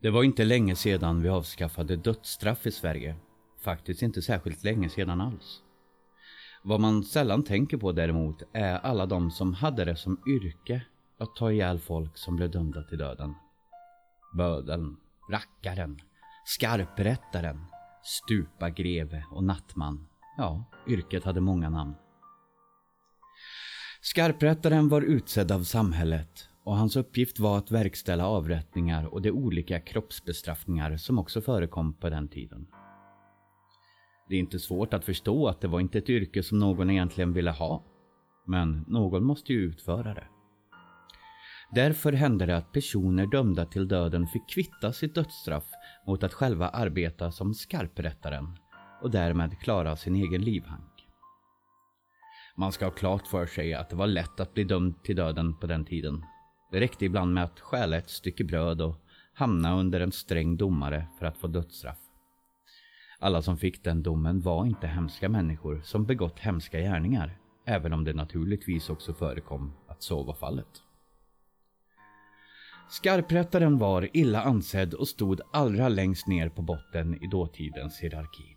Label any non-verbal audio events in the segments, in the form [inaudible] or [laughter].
Det var inte länge sedan vi avskaffade dödsstraff i Sverige. Faktiskt inte särskilt länge sedan alls. Vad man sällan tänker på däremot är alla de som hade det som yrke att ta ihjäl folk som blev dömda till döden. Bödeln, rackaren, skarprättaren, stupa greve och nattman. Ja, yrket hade många namn. Skarprättaren var utsedd av samhället och hans uppgift var att verkställa avrättningar och de olika kroppsbestraffningar som också förekom på den tiden. Det är inte svårt att förstå att det var inte ett yrke som någon egentligen ville ha. Men någon måste ju utföra det. Därför hände det att personer dömda till döden fick kvitta sitt dödsstraff mot att själva arbeta som skarprättaren och därmed klara sin egen livhank. Man ska ha klart för sig att det var lätt att bli dömd till döden på den tiden. Det räckte ibland med att stjäla ett stycke bröd och hamna under en sträng domare för att få dödsstraff. Alla som fick den domen var inte hemska människor som begått hemska gärningar, även om det naturligtvis också förekom att så var fallet. Skarprättaren var illa ansedd och stod allra längst ner på botten i dåtidens hierarki.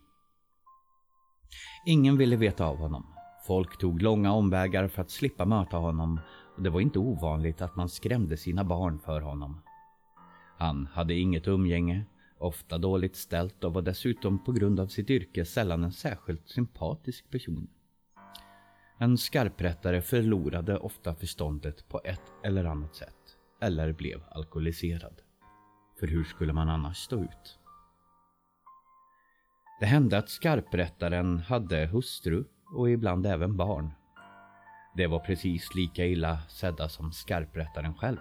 Ingen ville veta av honom. Folk tog långa omvägar för att slippa möta honom och det var inte ovanligt att man skrämde sina barn för honom. Han hade inget umgänge, ofta dåligt ställt och var dessutom på grund av sitt yrke sällan en särskilt sympatisk person. En skarprättare förlorade ofta förståndet på ett eller annat sätt eller blev alkoholiserad. För hur skulle man annars stå ut? Det hände att skarprättaren hade hustru och ibland även barn. Det var precis lika illa sedda som skarprättaren själv.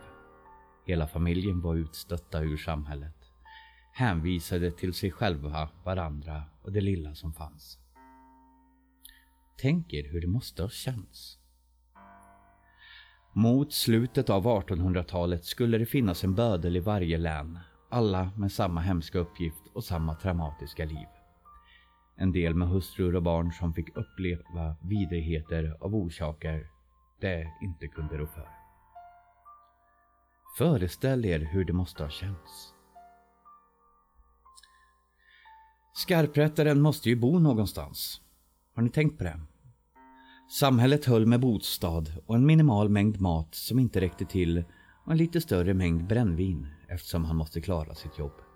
Hela familjen var utstötta ur samhället. Hänvisade till sig själva, varandra och det lilla som fanns. Tänk er hur det måste ha känts. Mot slutet av 1800-talet skulle det finnas en bödel i varje län. Alla med samma hemska uppgift och samma traumatiska liv. En del med hustrur och barn som fick uppleva vidrigheter av orsaker det inte kunde rå för. Föreställ er hur det måste ha känts. Skarprättaren måste ju bo någonstans. Har ni tänkt på det? Samhället höll med bostad och en minimal mängd mat som inte räckte till och en lite större mängd brännvin eftersom han måste klara sitt jobb.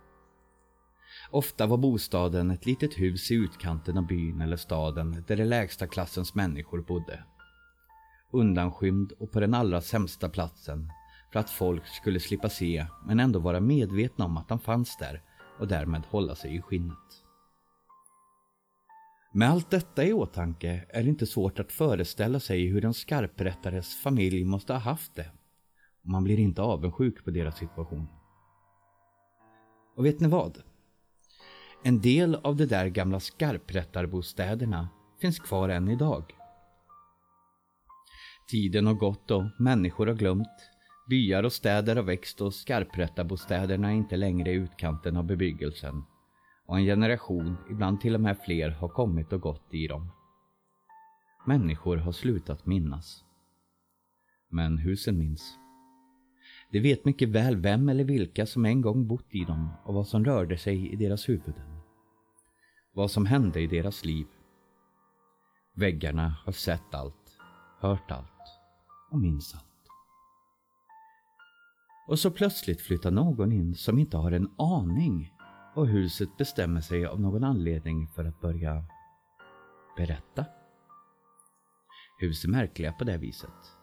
Ofta var bostaden ett litet hus i utkanten av byn eller staden där den lägsta klassens människor bodde. Undanskymd och på den allra sämsta platsen för att folk skulle slippa se men ändå vara medvetna om att han fanns där och därmed hålla sig i skinnet. Med allt detta i åtanke är det inte svårt att föreställa sig hur en skarprättares familj måste ha haft det. Man blir inte avundsjuk på deras situation. Och vet ni vad? En del av de där gamla skarprättarbostäderna finns kvar än idag. Tiden har gått och människor har glömt. Byar och städer har växt och skarprättarbostäderna är inte längre i utkanten av bebyggelsen och en generation, ibland till och med fler, har kommit och gått i dem. Människor har slutat minnas. Men husen minns. De vet mycket väl vem eller vilka som en gång bott i dem och vad som rörde sig i deras huvuden. Vad som hände i deras liv. Väggarna har sett allt, hört allt och minns allt. Och så plötsligt flyttar någon in som inte har en aning och huset bestämmer sig av någon anledning för att börja berätta. Hus är märkliga på det viset.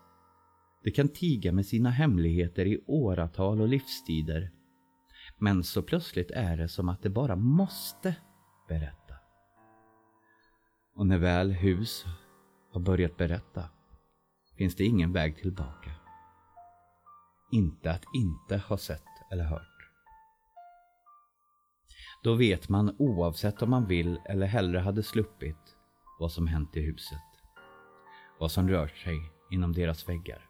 Det kan tiga med sina hemligheter i åratal och livstider. Men så plötsligt är det som att det bara måste berätta. Och när väl hus har börjat berätta finns det ingen väg tillbaka. Inte att inte ha sett eller hört. Då vet man oavsett om man vill eller hellre hade sluppit vad som hänt i huset. Vad som rört sig inom deras väggar.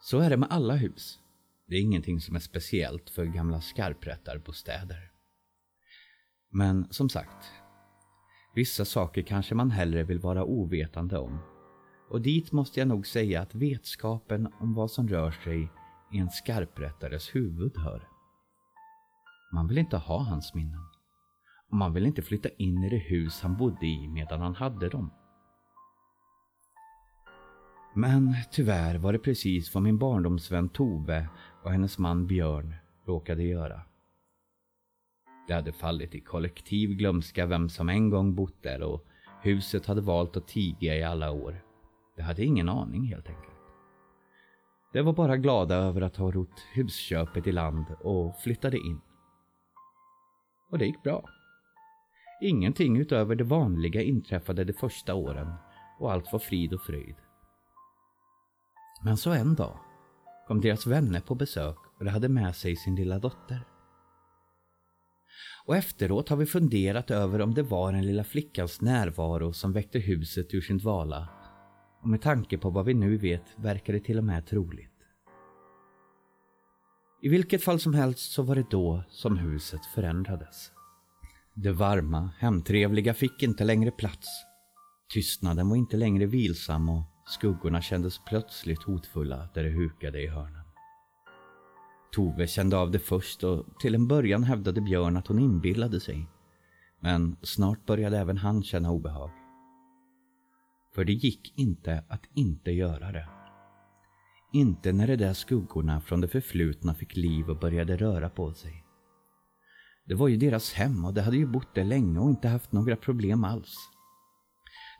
Så är det med alla hus. Det är ingenting som är speciellt för gamla skarprättarbostäder. Men som sagt, vissa saker kanske man hellre vill vara ovetande om. Och dit måste jag nog säga att vetskapen om vad som rör sig i en skarprättares huvud hör. Man vill inte ha hans minnen. Och man vill inte flytta in i det hus han bodde i medan han hade dem. Men tyvärr var det precis vad min barndomsvän Tove och hennes man Björn råkade göra. Det hade fallit i kollektiv glömska vem som en gång bott där och huset hade valt att tiga i alla år. De hade ingen aning helt enkelt. De var bara glada över att ha rott husköpet i land och flyttade in. Och det gick bra. Ingenting utöver det vanliga inträffade de första åren och allt var frid och fröjd. Men så en dag kom deras vänner på besök och de hade med sig sin lilla dotter. Och efteråt har vi funderat över om det var den lilla flickans närvaro som väckte huset ur sin dvala. Och med tanke på vad vi nu vet verkar det till och med troligt. I vilket fall som helst så var det då som huset förändrades. Det varma, hemtrevliga fick inte längre plats. Tystnaden var inte längre vilsam och skuggorna kändes plötsligt hotfulla där det hukade i hörnen. Tove kände av det först och till en början hävdade Björn att hon inbillade sig. Men snart började även han känna obehag. För det gick inte att inte göra det. Inte när de där skuggorna från det förflutna fick liv och började röra på sig. Det var ju deras hem och de hade ju bott där länge och inte haft några problem alls.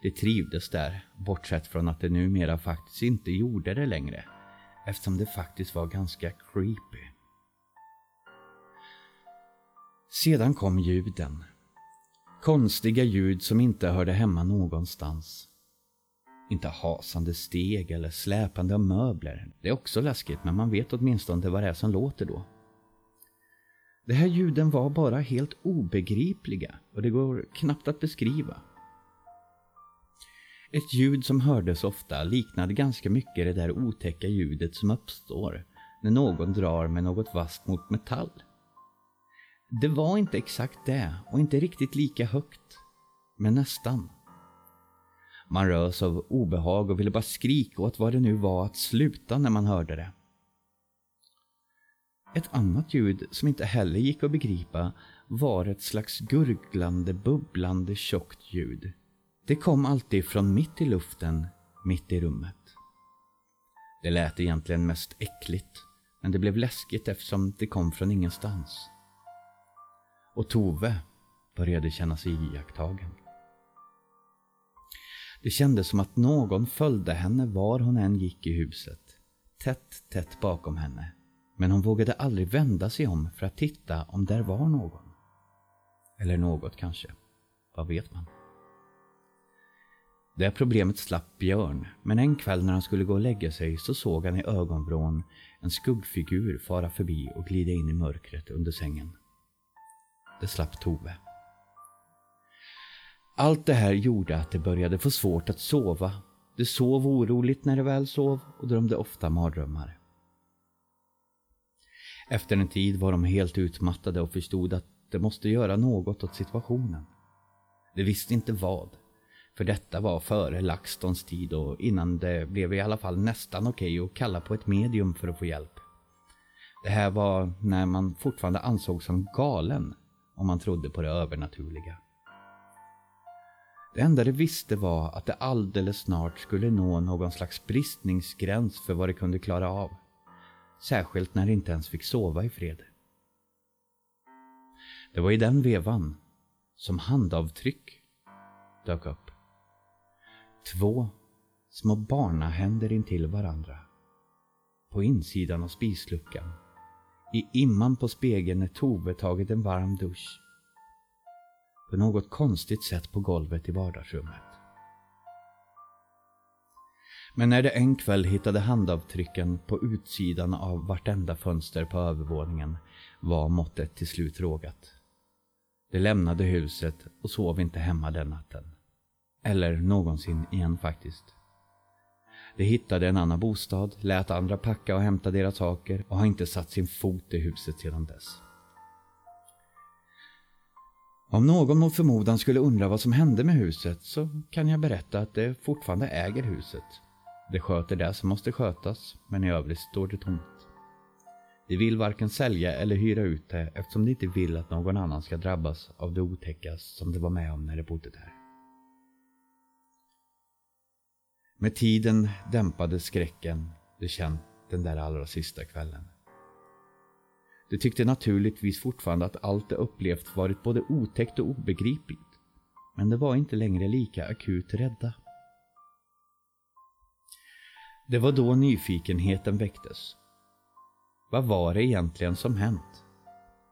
De trivdes där, bortsett från att de numera faktiskt inte gjorde det längre eftersom det faktiskt var ganska creepy. Sedan kom ljuden. Konstiga ljud som inte hörde hemma någonstans. Inte hasande steg eller släpande av möbler. Det är också läskigt men man vet åtminstone vad det är som låter då. De här ljuden var bara helt obegripliga och det går knappt att beskriva. Ett ljud som hördes ofta liknade ganska mycket det där otäcka ljudet som uppstår när någon drar med något vasst mot metall. Det var inte exakt det och inte riktigt lika högt, men nästan. Man rös av obehag och ville bara skrika åt vad det nu var att sluta när man hörde det. Ett annat ljud som inte heller gick att begripa var ett slags gurglande, bubblande tjockt ljud. Det kom alltid från mitt i luften, mitt i rummet. Det lät egentligen mest äckligt, men det blev läskigt eftersom det kom från ingenstans. Och Tove började känna sig iakttagen. Det kändes som att någon följde henne var hon än gick i huset, tätt, tätt bakom henne. Men hon vågade aldrig vända sig om för att titta om där var någon. Eller något kanske. Vad vet man? Det problemet slapp Björn, men en kväll när han skulle gå och lägga sig så såg han i ögonvrån en skuggfigur fara förbi och glida in i mörkret under sängen. Det slapp Tove. Allt det här gjorde att det började få svårt att sova. Det sov oroligt när det väl sov och drömde ofta mardrömmar. Efter en tid var de helt utmattade och förstod att de måste göra något åt situationen. De visste inte vad. För detta var före LaxTons tid och innan det blev i alla fall nästan okej okay att kalla på ett medium för att få hjälp. Det här var när man fortfarande ansågs som galen om man trodde på det övernaturliga. Det enda de visste var att det alldeles snart skulle nå någon slags bristningsgräns för vad de kunde klara av. Särskilt när de inte ens fick sova i fred. Det var i den vevan som handavtryck dök upp. Två små barnahänder intill varandra. På insidan av spisluckan. I imman på spegeln när Tove tagit en varm dusch. På något konstigt sätt på golvet i vardagsrummet. Men när de en kväll hittade handavtrycken på utsidan av vartenda fönster på övervåningen var måttet till slut rågat. De lämnade huset och sov inte hemma den natten. Eller någonsin igen faktiskt. De hittade en annan bostad, lät andra packa och hämta deras saker och har inte satt sin fot i huset sedan dess. Om någon mot förmodan skulle undra vad som hände med huset så kan jag berätta att det fortfarande äger huset. Det sköter det som måste skötas, men i övrigt står det tomt. De vill varken sälja eller hyra ut det eftersom de inte vill att någon annan ska drabbas av det otäcka som de var med om när de bodde där. Med tiden dämpades skräcken de känt den där allra sista kvällen. De tyckte naturligtvis fortfarande att allt de upplevt varit både otäckt och obegripligt. Men de var inte längre lika akut rädda. Det var då nyfikenheten väcktes. Vad var det egentligen som hänt?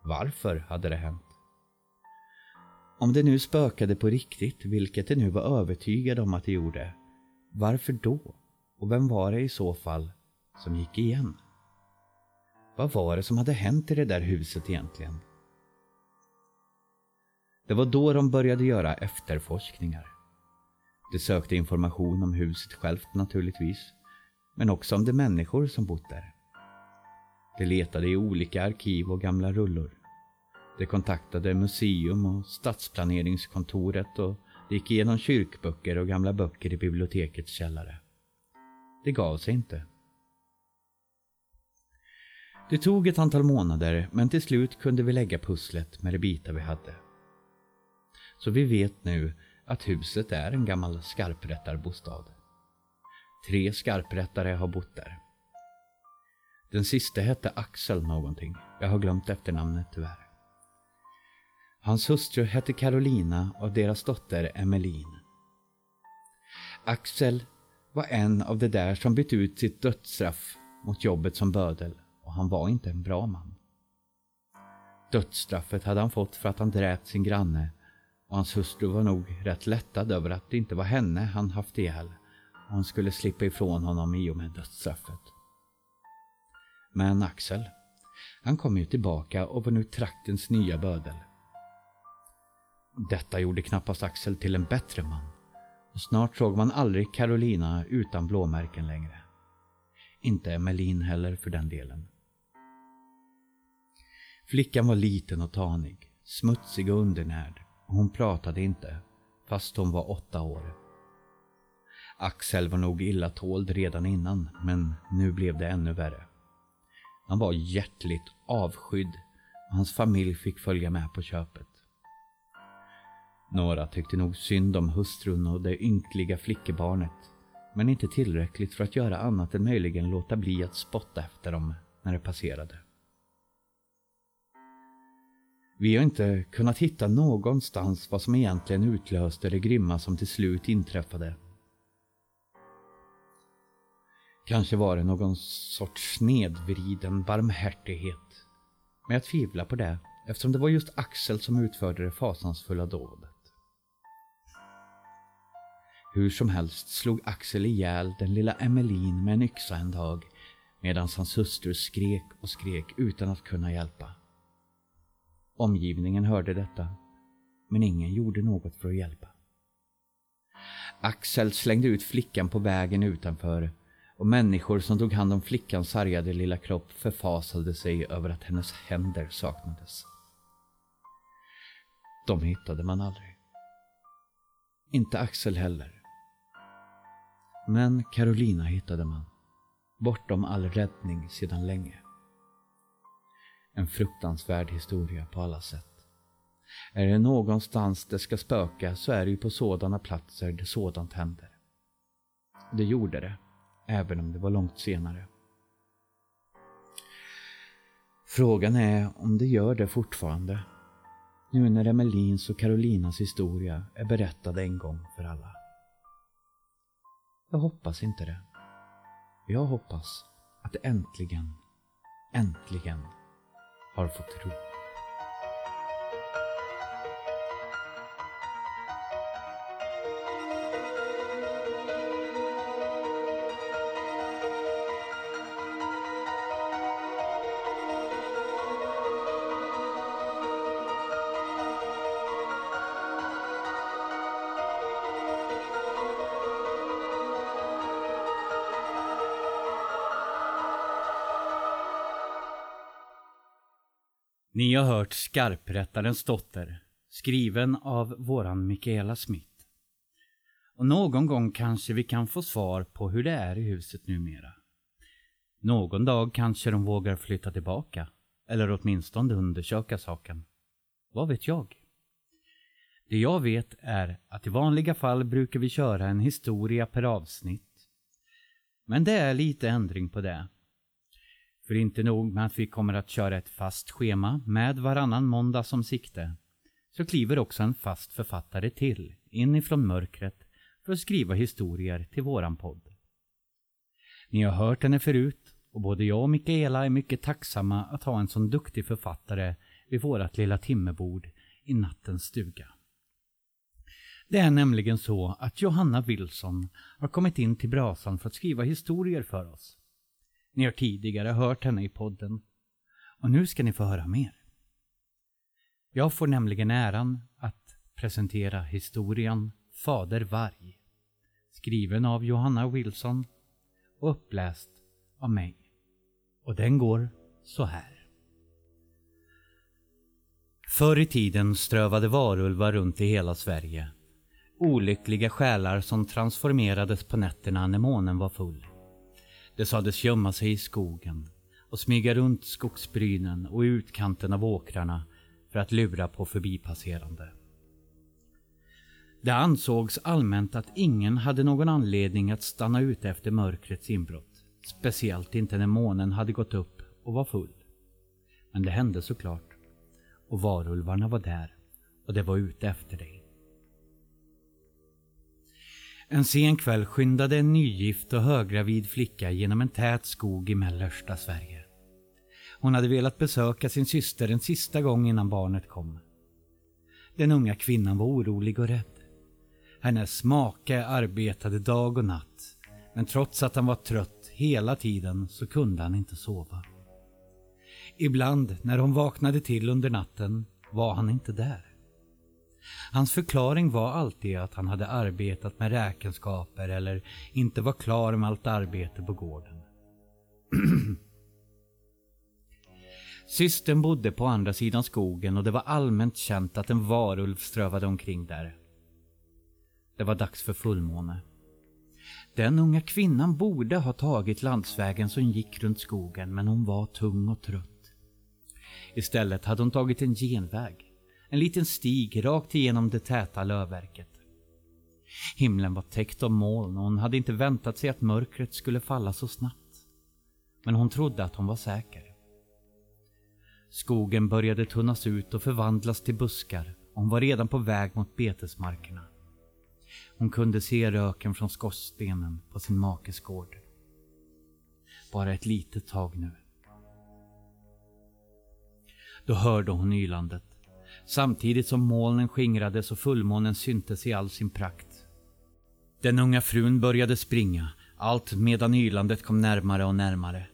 Varför hade det hänt? Om det nu spökade på riktigt, vilket de nu var övertygade om att det gjorde, varför då? Och vem var det i så fall som gick igen? Vad var det som hade hänt i det där huset egentligen? Det var då de började göra efterforskningar. De sökte information om huset självt naturligtvis, men också om de människor som bott där. De letade i olika arkiv och gamla rullor. De kontaktade museum och stadsplaneringskontoret och det gick igenom kyrkböcker och gamla böcker i bibliotekets källare. Det gav sig inte. Det tog ett antal månader men till slut kunde vi lägga pusslet med de bitar vi hade. Så vi vet nu att huset är en gammal skarprättarbostad. Tre skarprättare har bott där. Den sista hette Axel någonting. Jag har glömt efternamnet tyvärr. Hans hustru hette Carolina och deras dotter Emmeline. Axel var en av de där som bytt ut sitt dödsstraff mot jobbet som bödel och han var inte en bra man. Dödsstraffet hade han fått för att han dräpt sin granne och hans hustru var nog rätt lättad över att det inte var henne han haft ihjäl och hon skulle slippa ifrån honom i och med dödsstraffet. Men Axel, han kom ju tillbaka och var nu traktens nya bödel. Detta gjorde knappast Axel till en bättre man och snart såg man aldrig Carolina utan blåmärken längre. Inte Emelin heller för den delen. Flickan var liten och tanig, smutsig och undernärd och hon pratade inte, fast hon var åtta år. Axel var nog illa tåld redan innan, men nu blev det ännu värre. Han var hjärtligt avskydd och hans familj fick följa med på köpet. Några tyckte nog synd om hustrun och det ynkliga flickebarnet, men inte tillräckligt för att göra annat än möjligen låta bli att spotta efter dem när det passerade. Vi har inte kunnat hitta någonstans vad som egentligen utlöste det grymma som till slut inträffade. Kanske var det någon sorts snedvriden barmhärtighet. Men jag tvivlar på det eftersom det var just Axel som utförde det fasansfulla dådet. Hur som helst slog Axel ihjäl den lilla Emmeline med en yxa en dag medan hans hustru skrek och skrek utan att kunna hjälpa. Omgivningen hörde detta, men ingen gjorde något för att hjälpa. Axel slängde ut flickan på vägen utanför och människor som tog hand om flickans sargade lilla kropp förfasade sig över att hennes händer saknades. De hittade man aldrig. Inte Axel heller. Men Carolina hittade man, bortom all räddning sedan länge. En fruktansvärd historia på alla sätt. Är det någonstans det ska spöka så är det ju på sådana platser där sådant händer. Det gjorde det, även om det var långt senare. Frågan är om det gör det fortfarande. Nu när Emelins och Carolinas historia är berättad en gång för alla. Jag hoppas inte det. Jag hoppas att det äntligen, äntligen har fått ro. Ni har hört Skarprättarens dotter, skriven av våran Mikaela Smith. Och någon gång kanske vi kan få svar på hur det är i huset numera. Någon dag kanske de vågar flytta tillbaka, eller åtminstone undersöka saken. Vad vet jag? Det jag vet är att i vanliga fall brukar vi köra en historia per avsnitt. Men det är lite ändring på det. För inte nog med att vi kommer att köra ett fast schema med varannan måndag som sikte, så kliver också en fast författare till inifrån mörkret för att skriva historier till våran podd. Ni har hört henne förut och både jag och Mikaela är mycket tacksamma att ha en sån duktig författare vid vårat lilla timmerbord i nattens stuga. Det är nämligen så att Johanna Wilson har kommit in till brasan för att skriva historier för oss. Ni har tidigare hört henne i podden och nu ska ni få höra mer. Jag får nämligen äran att presentera historien Fader Varg skriven av Johanna Wilson och uppläst av mig. Och den går så här. Förr i tiden strövade varulvar runt i hela Sverige. Olyckliga själar som transformerades på nätterna när månen var full. De sades gömma sig i skogen och smyga runt skogsbrynen och utkanten av åkrarna för att lura på förbipasserande. Det ansågs allmänt att ingen hade någon anledning att stanna ute efter mörkrets inbrott. Speciellt inte när månen hade gått upp och var full. Men det hände såklart. Och varulvarna var där och de var ute efter dig. En sen kväll skyndade en nygift och höggravid flicka genom en tät skog i mellersta Sverige. Hon hade velat besöka sin syster en sista gång innan barnet kom. Den unga kvinnan var orolig och rädd. Hennes make arbetade dag och natt. Men trots att han var trött hela tiden så kunde han inte sova. Ibland när hon vaknade till under natten var han inte där. Hans förklaring var alltid att han hade arbetat med räkenskaper eller inte var klar med allt arbete på gården. [clears throat] Systern bodde på andra sidan skogen och det var allmänt känt att en varulv strövade omkring där. Det var dags för fullmåne. Den unga kvinnan borde ha tagit landsvägen som gick runt skogen men hon var tung och trött. Istället hade hon tagit en genväg. En liten stig rakt igenom det täta lövverket. Himlen var täckt av moln och hon hade inte väntat sig att mörkret skulle falla så snabbt. Men hon trodde att hon var säker. Skogen började tunnas ut och förvandlas till buskar och hon var redan på väg mot betesmarkerna. Hon kunde se röken från skorstenen på sin makes gård. Bara ett litet tag nu. Då hörde hon ylandet. Samtidigt som molnen skingrades och fullmånen syntes i all sin prakt. Den unga frun började springa, allt medan ylandet kom närmare och närmare.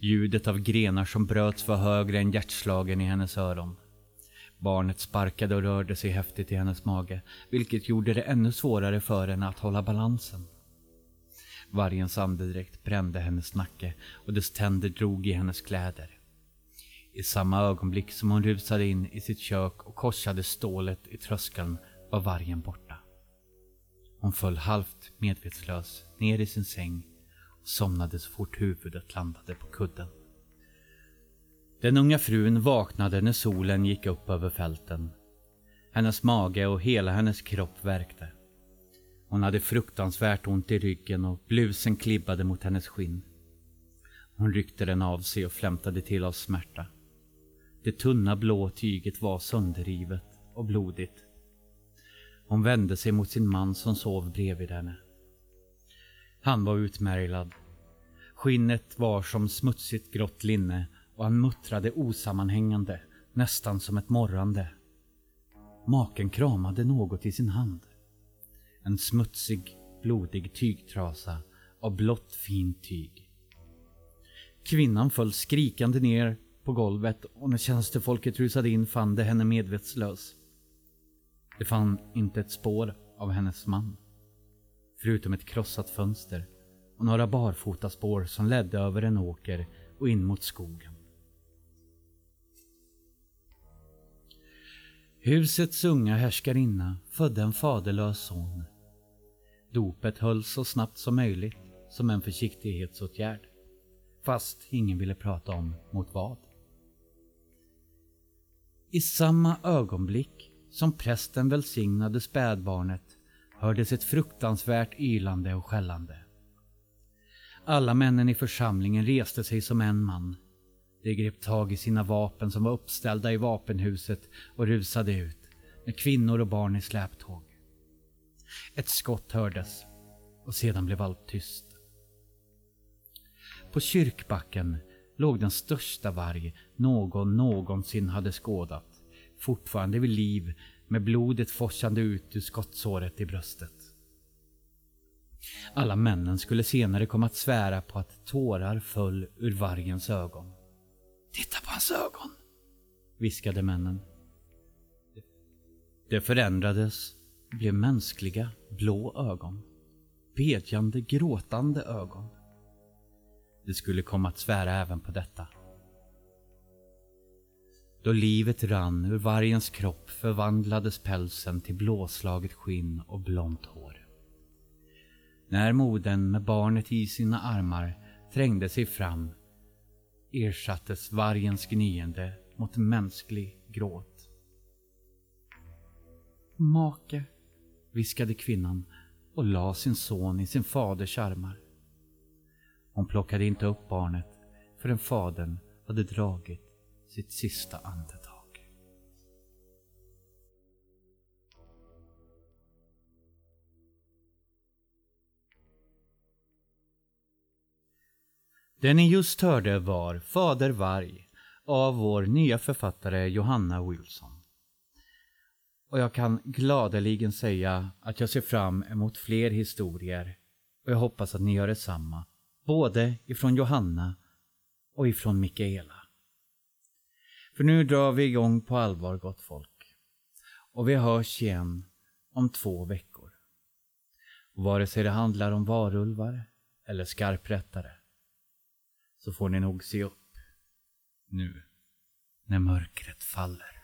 Ljudet av grenar som bröts var högre än hjärtslagen i hennes öron. Barnet sparkade och rörde sig häftigt i hennes mage, vilket gjorde det ännu svårare för henne att hålla balansen. Vargens andedräkt brände hennes nacke och dess tänder drog i hennes kläder. I samma ögonblick som hon rusade in i sitt kök och korsade stålet i tröskeln var vargen borta. Hon föll halvt medvetslös ner i sin säng och somnade så fort huvudet landade på kudden. Den unga frun vaknade när solen gick upp över fälten. Hennes mage och hela hennes kropp värkte. Hon hade fruktansvärt ont i ryggen och blusen klibbade mot hennes skinn. Hon ryckte den av sig och flämtade till av smärta. Det tunna blå tyget var sönderrivet och blodigt. Hon vände sig mot sin man som sov bredvid henne. Han var utmärglad. Skinnet var som smutsigt grått linne och han muttrade osammanhängande, nästan som ett morrande. Maken kramade något i sin hand. En smutsig, blodig tygtrasa av blått fint tyg. Kvinnan föll skrikande ner på golvet och när tjänstefolket rusade in fann de henne medvetslös. De fann inte ett spår av hennes man. Förutom ett krossat fönster och några barfotaspår som ledde över en åker och in mot skogen. Husets unga härskarinna födde en faderlös son. Dopet hölls så snabbt som möjligt som en försiktighetsåtgärd. fast ingen ville prata om mot vad. I samma ögonblick som prästen välsignade spädbarnet hördes ett fruktansvärt ylande och skällande. Alla männen i församlingen reste sig som en man. De grep tag i sina vapen som var uppställda i vapenhuset och rusade ut med kvinnor och barn i släptåg. Ett skott hördes och sedan blev allt tyst. På kyrkbacken låg den största varg någon någonsin hade skådat, fortfarande vid liv med blodet forsande ut ur skottsåret i bröstet. Alla männen skulle senare komma att svära på att tårar föll ur vargens ögon. Titta på hans ögon, viskade männen. Det förändrades, blev mänskliga, blå ögon. Bedjande, gråtande ögon. Det skulle komma att svära även på detta. Då livet rann ur vargens kropp förvandlades pälsen till blåslaget skinn och blont hår. När modern med barnet i sina armar trängde sig fram ersattes vargens gnyende mot mänsklig gråt. Make, viskade kvinnan och la sin son i sin faders armar. Hon plockade inte upp barnet förrän fadern hade dragit sitt sista andetag. Det ni just hörde var Fader Varg av vår nya författare Johanna Wilson. Och jag kan gladeligen säga att jag ser fram emot fler historier och jag hoppas att ni gör detsamma både ifrån Johanna och ifrån Mikaela. För nu drar vi igång på allvar, gott folk. Och vi hörs igen om två veckor. Och vare sig det handlar om varulvar eller skarprättare så får ni nog se upp nu när mörkret faller.